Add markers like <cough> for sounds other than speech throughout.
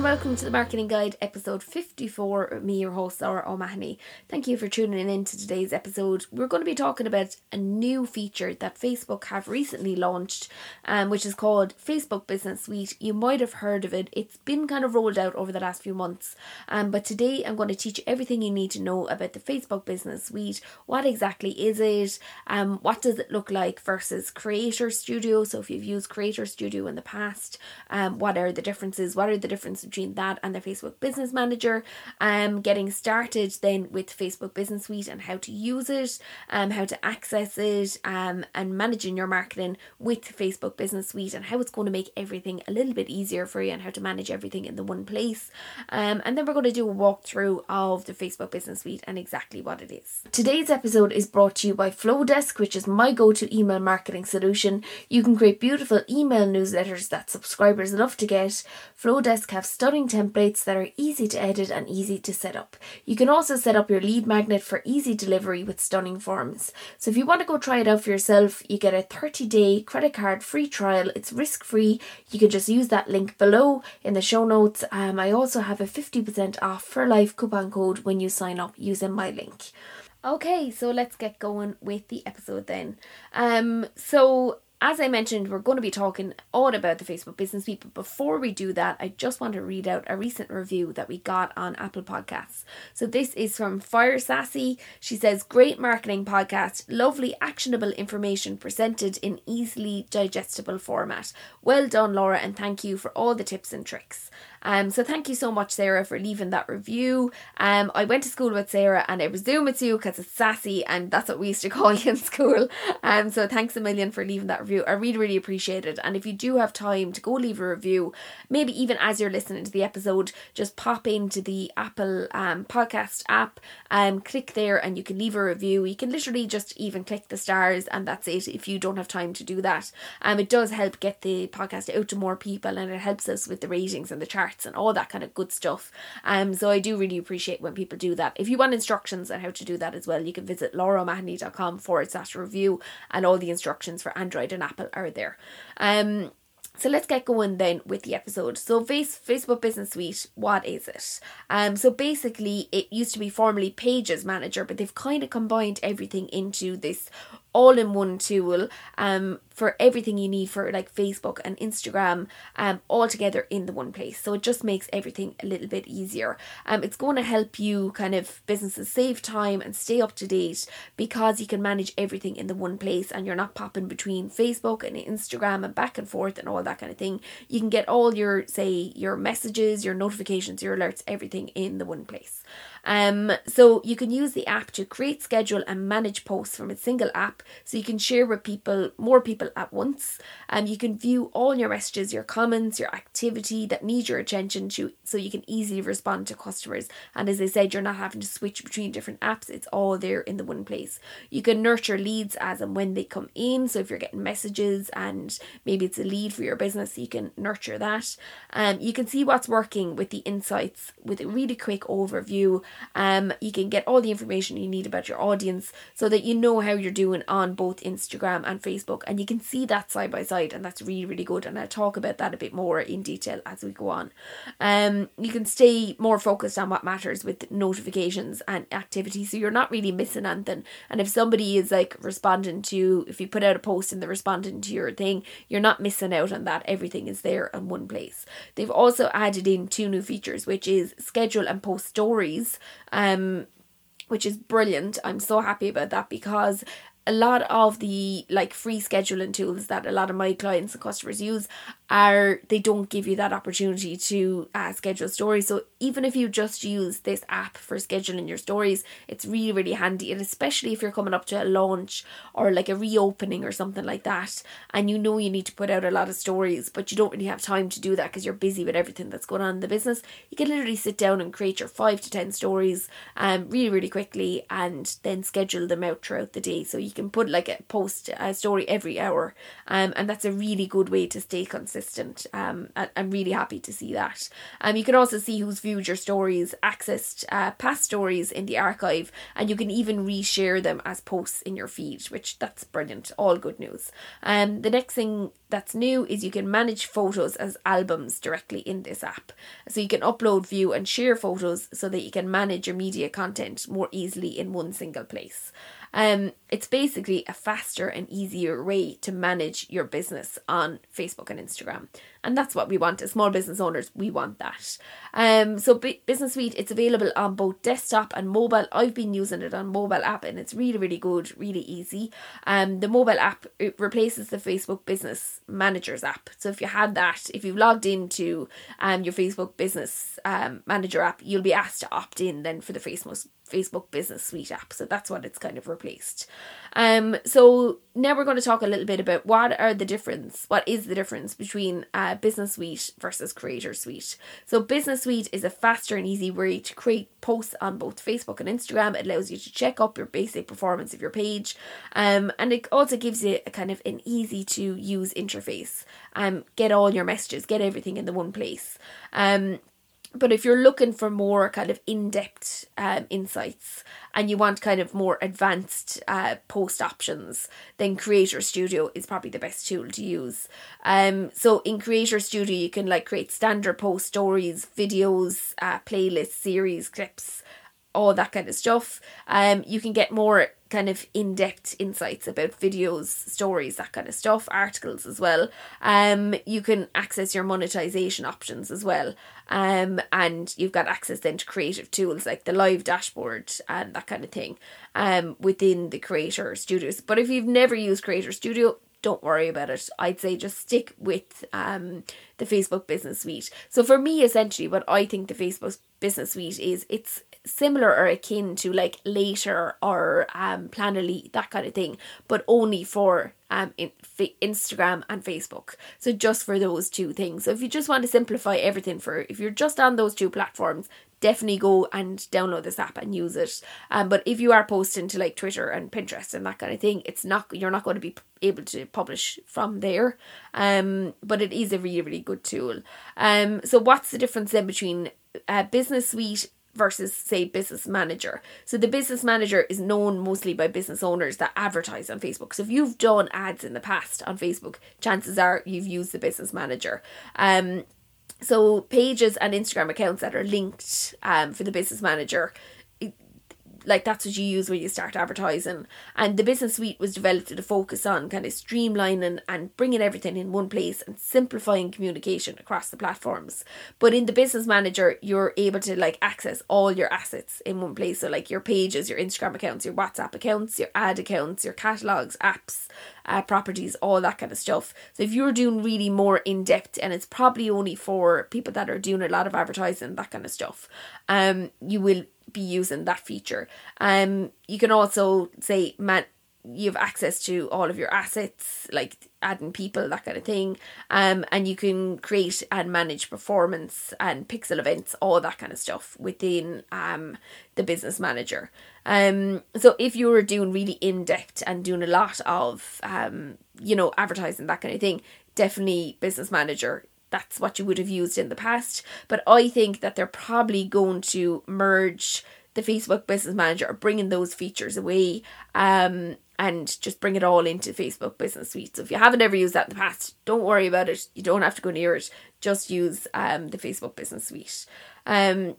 and welcome to the Marketing Guide episode 54. Me, your host, Laura O'Mahony. Thank you for tuning in to today's episode. We're going to be talking about a new feature that Facebook have recently launched, um, which is called Facebook Business Suite. You might have heard of it, it's been kind of rolled out over the last few months. Um, but today I'm going to teach you everything you need to know about the Facebook Business Suite. What exactly is it? Um, what does it look like versus Creator Studio? So, if you've used Creator Studio in the past, um, what are the differences? What are the differences between that and their Facebook Business Manager. Um, getting started then with Facebook Business Suite and how to use it, um, how to access it, um, and managing your marketing with Facebook Business Suite and how it's going to make everything a little bit easier for you and how to manage everything in the one place. Um, and then we're going to do a walkthrough of the Facebook Business Suite and exactly what it is. Today's episode is brought to you by Flodesk, which is my go-to email marketing solution. You can create beautiful email newsletters that subscribers love to get. Flodesk have stunning templates that are easy to edit and easy to set up. You can also set up your lead magnet for easy delivery with stunning forms. So if you want to go try it out for yourself, you get a 30 day credit card free trial. It's risk free. You can just use that link below in the show notes. Um, I also have a 50% off for life coupon code when you sign up using my link. Okay, so let's get going with the episode then. Um, so as I mentioned, we're going to be talking all about the Facebook Business Suite. But before we do that, I just want to read out a recent review that we got on Apple Podcasts. So this is from Fire Sassy. She says, Great marketing podcast, lovely, actionable information presented in easily digestible format. Well done, Laura, and thank you for all the tips and tricks. Um, so thank you so much, Sarah, for leaving that review. Um, I went to school with Sarah and I presume it's you because it's sassy and that's what we used to <laughs> call you in school. Um, so thanks a million for leaving that review. I really, really appreciate it. And if you do have time to go leave a review, maybe even as you're listening to the episode, just pop into the Apple um, podcast app, um, click there and you can leave a review. You can literally just even click the stars and that's it if you don't have time to do that. Um, it does help get the podcast out to more people and it helps us with the ratings and the charts and all that kind of good stuff. Um, so I do really appreciate when people do that. If you want instructions on how to do that as well, you can visit lauraomahony.com forward slash review and all the instructions for Android and Apple are there. Um, so let's get going then with the episode. So face, Facebook Business Suite, what is it? Um, so basically it used to be formerly Pages Manager, but they've kind of combined everything into this all-in-one tool um for everything you need for like Facebook and Instagram um all together in the one place. So it just makes everything a little bit easier. Um it's going to help you kind of businesses save time and stay up to date because you can manage everything in the one place and you're not popping between Facebook and Instagram and back and forth and all that kind of thing. You can get all your say your messages, your notifications, your alerts, everything in the one place. Um, so you can use the app to create, schedule, and manage posts from a single app. So you can share with people, more people at once. And um, you can view all your messages, your comments, your activity that need your attention to, so you can easily respond to customers. And as I said, you're not having to switch between different apps. It's all there in the one place. You can nurture leads as and when they come in. So if you're getting messages and maybe it's a lead for your business, you can nurture that. Um, you can see what's working with the insights with a really quick overview um, you can get all the information you need about your audience so that you know how you're doing on both Instagram and Facebook, and you can see that side by side, and that's really really good. And I'll talk about that a bit more in detail as we go on. Um, you can stay more focused on what matters with notifications and activity, so you're not really missing anything. And if somebody is like responding to, if you put out a post and they're responding to your thing, you're not missing out on that. Everything is there in one place. They've also added in two new features, which is schedule and post stories um, which is brilliant. I'm so happy about that because a lot of the like free scheduling tools that a lot of my clients and customers use are they don't give you that opportunity to uh, schedule stories. So even if you just use this app for scheduling your stories, it's really really handy, and especially if you're coming up to a launch or like a reopening or something like that, and you know you need to put out a lot of stories, but you don't really have time to do that because you're busy with everything that's going on in the business. You can literally sit down and create your five to ten stories, um, really really quickly, and then schedule them out throughout the day. So you can put like a post a story every hour, um, and that's a really good way to stay consistent. Um, I'm really happy to see that. Um, you can also see who's viewed your stories, accessed uh, past stories in the archive, and you can even reshare them as posts in your feed, which that's brilliant. All good news. Um, the next thing that's new is you can manage photos as albums directly in this app. So you can upload, view, and share photos so that you can manage your media content more easily in one single place. Um, it's basically a faster and easier way to manage your business on Facebook and Instagram. And that's what we want as small business owners. We want that. Um, so B- Business Suite, it's available on both desktop and mobile. I've been using it on mobile app and it's really, really good, really easy. Um, the mobile app it replaces the Facebook Business Managers app. So if you had that, if you've logged into um, your Facebook Business um, Manager app, you'll be asked to opt in then for the Facebook Facebook Business Suite app. So that's what it's kind of replaced. Um, so now we're going to talk a little bit about what are the difference, what is the difference between uh, Business Suite versus Creator Suite. So Business Suite is a faster and easy way to create posts on both Facebook and Instagram. It allows you to check up your basic performance of your page, um, and it also gives you a kind of an easy to use interface. Um, get all your messages, get everything in the one place. Um, but if you're looking for more kind of in-depth um, insights and you want kind of more advanced uh, post options then creator studio is probably the best tool to use. Um so in creator studio you can like create standard post stories videos uh, playlists series clips all that kind of stuff. Um, you can get more kind of in-depth insights about videos, stories, that kind of stuff, articles as well. Um, you can access your monetization options as well. Um, and you've got access then to creative tools like the live dashboard and that kind of thing. Um, within the Creator Studios. But if you've never used Creator Studio, don't worry about it. I'd say just stick with um the Facebook Business Suite. So for me, essentially, what I think the Facebook Business Suite is, it's similar or akin to like Later or um Planoly, that kind of thing, but only for um in, Instagram and Facebook. So just for those two things. So if you just want to simplify everything for if you're just on those two platforms, definitely go and download this app and use it. Um, but if you are posting to like Twitter and Pinterest and that kind of thing, it's not you're not going to be able to publish from there. Um, but it is a really really good tool. Um, so what's the difference then between a Business Suite versus say business manager. So the business manager is known mostly by business owners that advertise on facebook. So if you've done ads in the past on facebook chances are you've used the business manager. Um so pages and Instagram accounts that are linked um, for the business manager like that's what you use when you start advertising. And the business suite was developed to focus on kind of streamlining and bringing everything in one place and simplifying communication across the platforms. But in the business manager, you're able to like access all your assets in one place. So like your pages, your Instagram accounts, your WhatsApp accounts, your ad accounts, your catalogs, apps, uh, properties, all that kind of stuff. So if you're doing really more in depth, and it's probably only for people that are doing a lot of advertising, that kind of stuff, um, you will be using that feature. Um, you can also say man you have access to all of your assets like adding people that kind of thing um and you can create and manage performance and pixel events all that kind of stuff within um the business manager um so if you were doing really in-depth and doing a lot of um you know advertising that kind of thing definitely business manager that's what you would have used in the past. But I think that they're probably going to merge the Facebook Business Manager or bringing those features away um, and just bring it all into Facebook Business Suite. So if you haven't ever used that in the past, don't worry about it. You don't have to go near it. Just use um, the Facebook Business Suite. Um,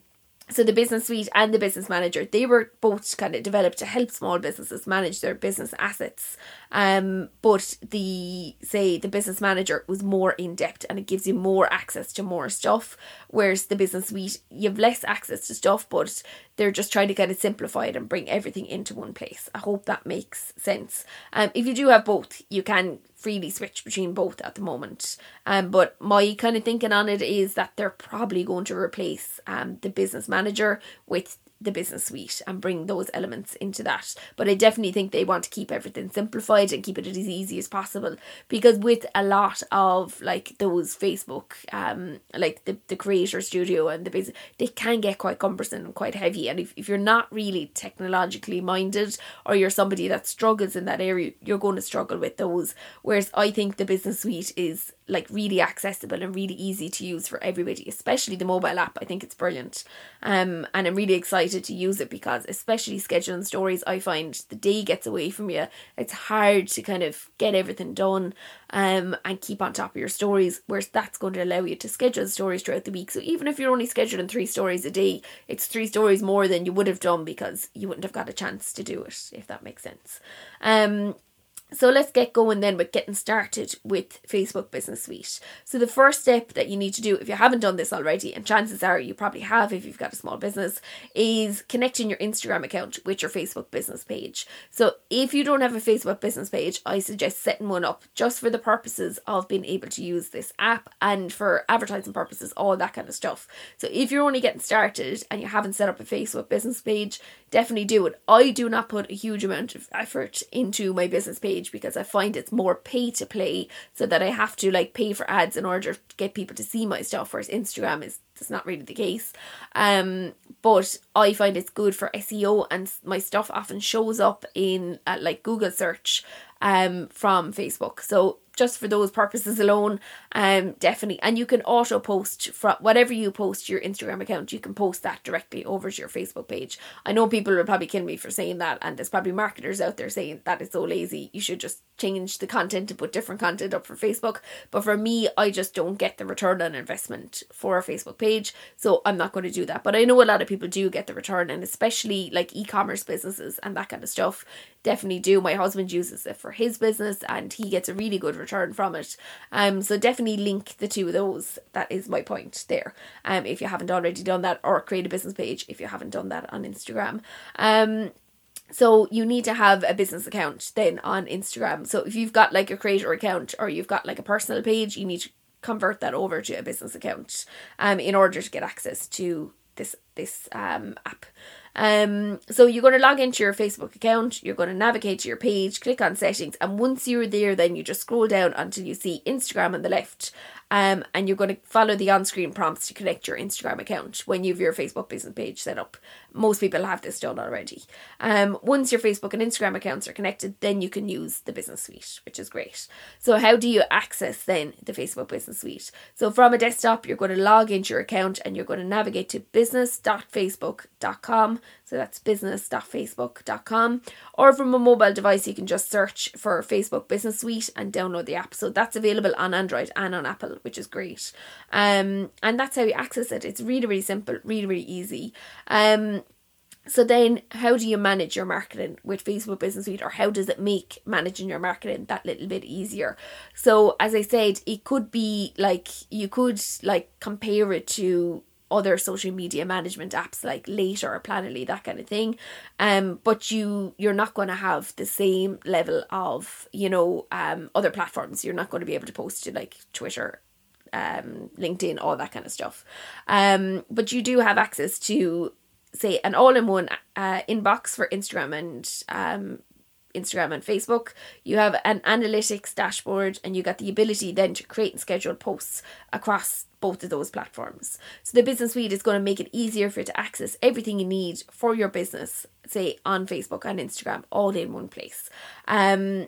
so the business suite and the business manager they were both kind of developed to help small businesses manage their business assets. Um but the say the business manager was more in depth and it gives you more access to more stuff whereas the business suite you have less access to stuff but they're just trying to simplify it and bring everything into one place i hope that makes sense um if you do have both you can freely switch between both at the moment. Um, but my kind of thinking on it is that they're probably going to replace um the business manager with the business suite and bring those elements into that. But I definitely think they want to keep everything simplified and keep it as easy as possible because with a lot of like those Facebook, um, like the, the creator studio and the business, they can get quite cumbersome and quite heavy. And if, if you're not really technologically minded or you're somebody that struggles in that area, you're going to struggle with those. Whereas I think the business suite is like really accessible and really easy to use for everybody, especially the mobile app. I think it's brilliant. Um, and I'm really excited to use it because, especially scheduling stories, I find the day gets away from you. It's hard to kind of get everything done um, and keep on top of your stories, whereas that's going to allow you to schedule stories throughout the week. So even if you're only scheduling three stories a day, it's three stories more than you would have done because you wouldn't have got a chance to do it, if that makes sense. Um, so let's get going then with getting started with Facebook Business Suite. So the first step that you need to do if you haven't done this already, and chances are you probably have if you've got a small business, is connecting your Instagram account with your Facebook business page. So if you don't have a Facebook business page, I suggest setting one up just for the purposes of being able to use this app and for advertising purposes, all that kind of stuff. So if you're only getting started and you haven't set up a Facebook business page, definitely do it. I do not put a huge amount of effort into my business page page because I find it's more pay to play so that I have to like pay for ads in order to get people to see my stuff whereas Instagram is that's not really the case. Um but I find it's good for SEO and my stuff often shows up in uh, like Google search um from Facebook. So just for those purposes alone um definitely. And you can auto post from whatever you post your Instagram account you can post that directly over to your Facebook page. I know people will probably kill me for saying that and there's probably marketers out there saying that is so lazy you should just change the content to put different content up for Facebook. But for me I just don't get the return on investment for a Facebook page so I'm not going to do that. But I know a lot of people do get the return and especially like e-commerce businesses and that kind of stuff definitely do. My husband uses it for his business and he gets a really good return from it. Um, so definitely link the two of those. That is my point there. Um, if you haven't already done that, or create a business page if you haven't done that on Instagram. Um, so you need to have a business account then on Instagram. So if you've got like a creator account or you've got like a personal page, you need to convert that over to a business account um in order to get access to this this um app. Um, so you're going to log into your Facebook account, you're going to navigate to your page, click on settings, and once you're there, then you just scroll down until you see Instagram on the left. Um, and you're going to follow the on-screen prompts to connect your Instagram account when you have your Facebook business page set up. Most people have this done already. Um, once your Facebook and Instagram accounts are connected, then you can use the business suite, which is great. So how do you access then the Facebook business suite? So from a desktop, you're going to log into your account and you're going to navigate to business.facebook.com so that's business.facebook.com. Or from a mobile device, you can just search for Facebook Business Suite and download the app. So that's available on Android and on Apple, which is great. Um, and that's how you access it. It's really, really simple, really, really easy. Um, so then how do you manage your marketing with Facebook Business Suite or how does it make managing your marketing that little bit easier? So as I said, it could be like you could like compare it to other social media management apps like Later or that kind of thing. Um, but you you're not going to have the same level of you know um other platforms. You're not going to be able to post to like Twitter, um, LinkedIn, all that kind of stuff. Um, but you do have access to say an all-in-one uh, inbox for Instagram and um Instagram and Facebook. You have an analytics dashboard and you got the ability then to create and schedule posts across both of those platforms. So the business suite is going to make it easier for you to access everything you need for your business, say on Facebook and Instagram, all in one place. Um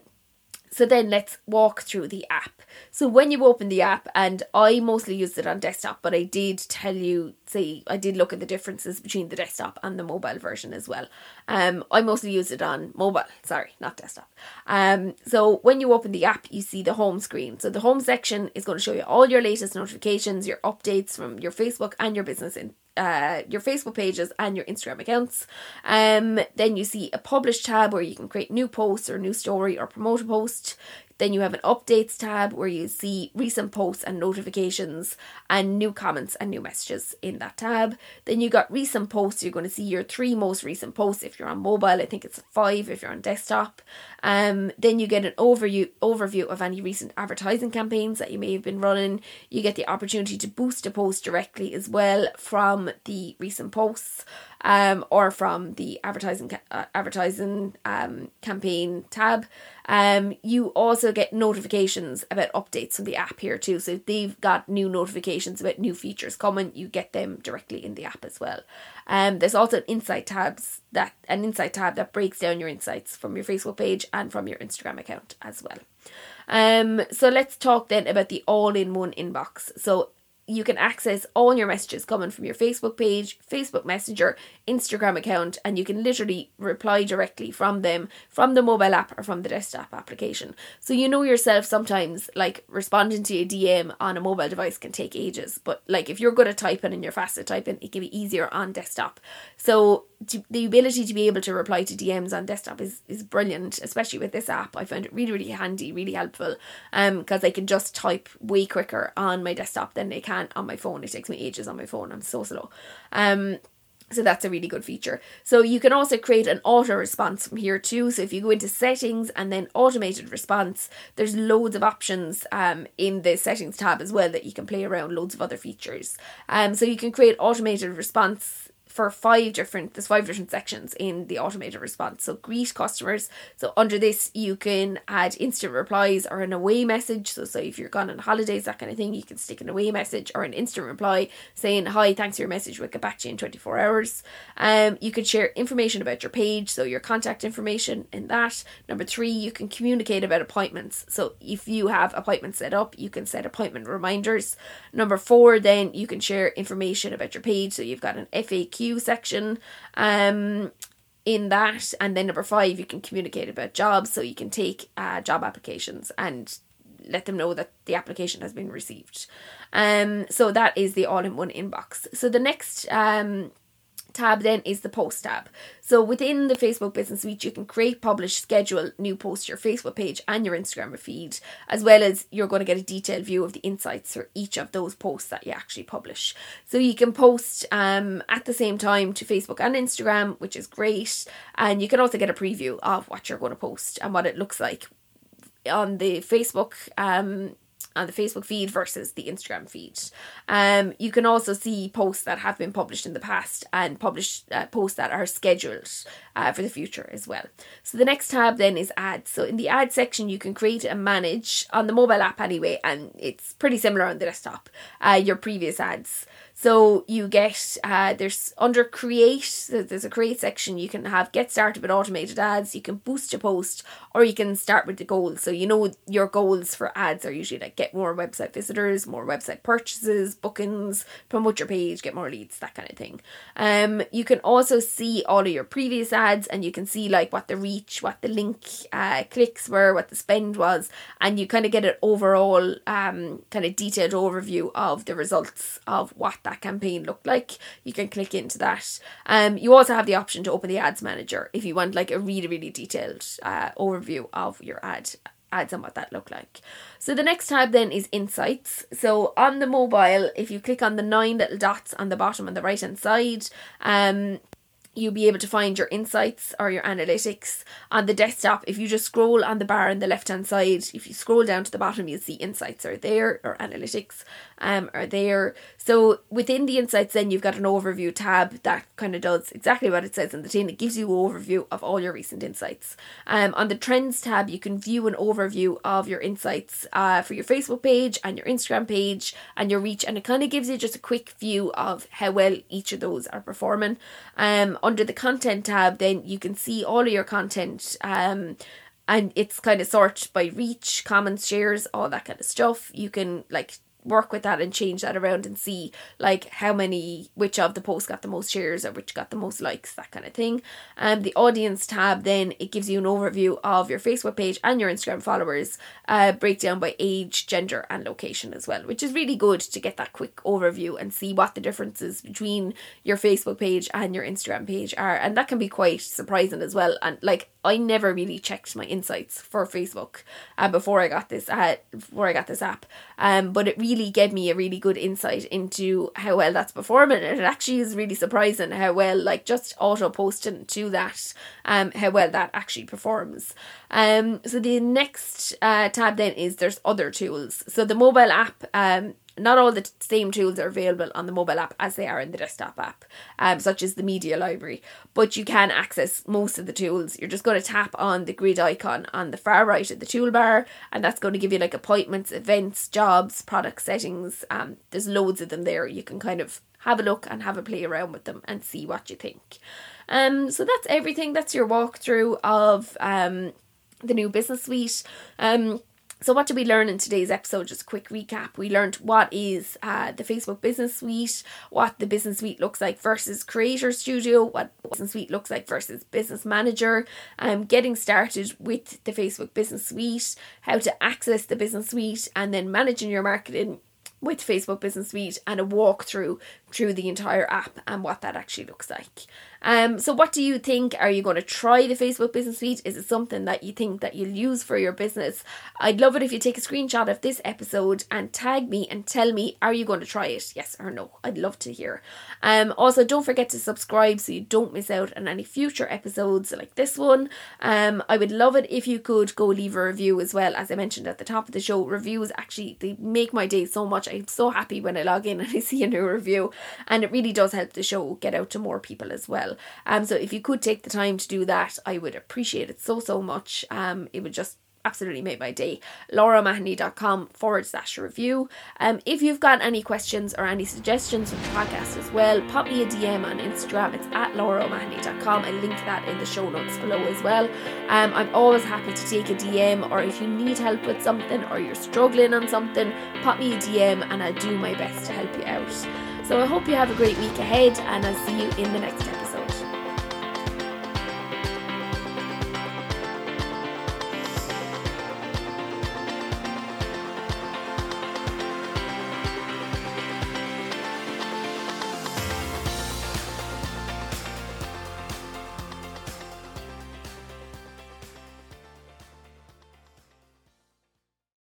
so then let's walk through the app. So when you open the app, and I mostly used it on desktop, but I did tell you, see, I did look at the differences between the desktop and the mobile version as well. Um, I mostly use it on mobile, sorry, not desktop. Um, so when you open the app, you see the home screen. So the home section is going to show you all your latest notifications, your updates from your Facebook and your business in uh, your Facebook pages and your Instagram accounts. Um, then you see a publish tab where you can create new posts or new story or promote a post. Then you have an updates tab where you see recent posts and notifications and new comments and new messages in that tab. Then you got recent posts. You're going to see your three most recent posts if you're on mobile. I think it's five if you're on desktop. Um, then you get an overview overview of any recent advertising campaigns that you may have been running. You get the opportunity to boost a post directly as well from the recent posts um, or from the advertising uh, advertising um, campaign tab. Um, you also get notifications about updates from the app here too. So if they've got new notifications about new features coming, you get them directly in the app as well. Um, there's also an insight tabs that an insight tab that breaks down your insights from your Facebook page and from your Instagram account as well. Um, so let's talk then about the all-in-one inbox. So you can access all your messages coming from your Facebook page, Facebook Messenger, Instagram account, and you can literally reply directly from them from the mobile app or from the desktop application. So you know yourself sometimes like responding to a DM on a mobile device can take ages, but like if you're good at typing and you're fast at typing, it can be easier on desktop. So to, the ability to be able to reply to DMs on desktop is, is brilliant, especially with this app. I found it really, really handy, really helpful. Um, because I can just type way quicker on my desktop than they can on my phone. It takes me ages on my phone. I'm so slow. Um, so that's a really good feature. So you can also create an auto response from here too. So if you go into settings and then automated response, there's loads of options um, in the settings tab as well that you can play around, loads of other features. Um, so you can create automated response for five different there's five different sections in the automated response. So greet customers. So under this you can add instant replies or an away message. So say if you're gone on holidays that kind of thing you can stick an away message or an instant reply saying hi thanks for your message. We'll get back to you in 24 hours. Um you can share information about your page so your contact information in that. Number three you can communicate about appointments. So if you have appointments set up you can set appointment reminders. Number four then you can share information about your page. So you've got an FAQ section um in that and then number five you can communicate about jobs so you can take uh, job applications and let them know that the application has been received. Um so that is the all-in-one inbox. So the next um tab then is the post tab. So within the Facebook Business Suite, you can create, publish, schedule new posts your Facebook page and your Instagram feed, as well as you're going to get a detailed view of the insights for each of those posts that you actually publish. So you can post um, at the same time to Facebook and Instagram, which is great, and you can also get a preview of what you're going to post and what it looks like on the Facebook um, on the Facebook feed versus the Instagram feed. Um, you can also see posts that have been published in the past and published uh, posts that are scheduled uh, for the future as well. So the next tab then is ads. So in the ad section, you can create and manage on the mobile app anyway, and it's pretty similar on the desktop. Uh, your previous ads. So you get uh, there's under create there's a create section. You can have get started with automated ads. You can boost your post or you can start with the goals. So you know your goals for ads are usually like get more website visitors more website purchases bookings promote your page get more leads that kind of thing. Um you can also see all of your previous ads and you can see like what the reach what the link uh, clicks were what the spend was and you kind of get an overall um kind of detailed overview of the results of what that campaign looked like. You can click into that. Um, you also have the option to open the ads manager if you want like a really really detailed uh, overview of your ad ads and what that look like. So the next tab then is insights. So on the mobile, if you click on the nine little dots on the bottom on the right hand side, um, you'll be able to find your insights or your analytics on the desktop. If you just scroll on the bar on the left hand side, if you scroll down to the bottom, you'll see insights are there or analytics um, are there. So within the insights, then you've got an overview tab that kind of does exactly what it says in the tin. It gives you an overview of all your recent insights. Um, on the trends tab, you can view an overview of your insights uh, for your Facebook page and your Instagram page and your reach, and it kind of gives you just a quick view of how well each of those are performing. Um, under the content tab, then you can see all of your content. Um, and it's kind of sorted by reach, comments, shares, all that kind of stuff. You can like work with that and change that around and see like how many which of the posts got the most shares or which got the most likes that kind of thing. Um the audience tab then it gives you an overview of your facebook page and your instagram followers uh breakdown by age gender and location as well which is really good to get that quick overview and see what the differences between your facebook page and your instagram page are. And that can be quite surprising as well. And like I never really checked my insights for Facebook uh, before I got this uh, before I got this app. Um, but it really gave me a really good insight into how well that's performing. And it actually is really surprising how well, like just auto posting to that, um, how well that actually performs. Um, so the next uh, tab then is there's other tools. So the mobile app um not all the same tools are available on the mobile app as they are in the desktop app, um, such as the media library. But you can access most of the tools. You're just going to tap on the grid icon on the far right of the toolbar, and that's going to give you like appointments, events, jobs, product settings. Um, there's loads of them there. You can kind of have a look and have a play around with them and see what you think. Um, so that's everything. That's your walkthrough of um the new business suite. Um so, what did we learn in today's episode? Just a quick recap. We learned what is uh, the Facebook Business Suite, what the Business Suite looks like versus Creator Studio, what Business Suite looks like versus Business Manager, um, getting started with the Facebook Business Suite, how to access the Business Suite, and then managing your marketing with Facebook Business Suite and a walkthrough through the entire app and what that actually looks like. Um, so what do you think? Are you going to try the Facebook Business Suite? Is it something that you think that you'll use for your business? I'd love it if you take a screenshot of this episode and tag me and tell me, are you going to try it? Yes or no? I'd love to hear. Um, also, don't forget to subscribe so you don't miss out on any future episodes like this one. Um, I would love it if you could go leave a review as well. As I mentioned at the top of the show, reviews actually they make my day so much. I'm so happy when I log in <laughs> and I see a new review, and it really does help the show get out to more people as well. Um, so if you could take the time to do that, I would appreciate it so, so much. Um, it would just absolutely make my day. lauraomahony.com forward slash review. Um, if you've got any questions or any suggestions for the podcast as well, pop me a DM on Instagram. It's at lauraomahony.com. I link that in the show notes below as well. Um, I'm always happy to take a DM or if you need help with something or you're struggling on something, pop me a DM and I'll do my best to help you out. So I hope you have a great week ahead and I'll see you in the next episode.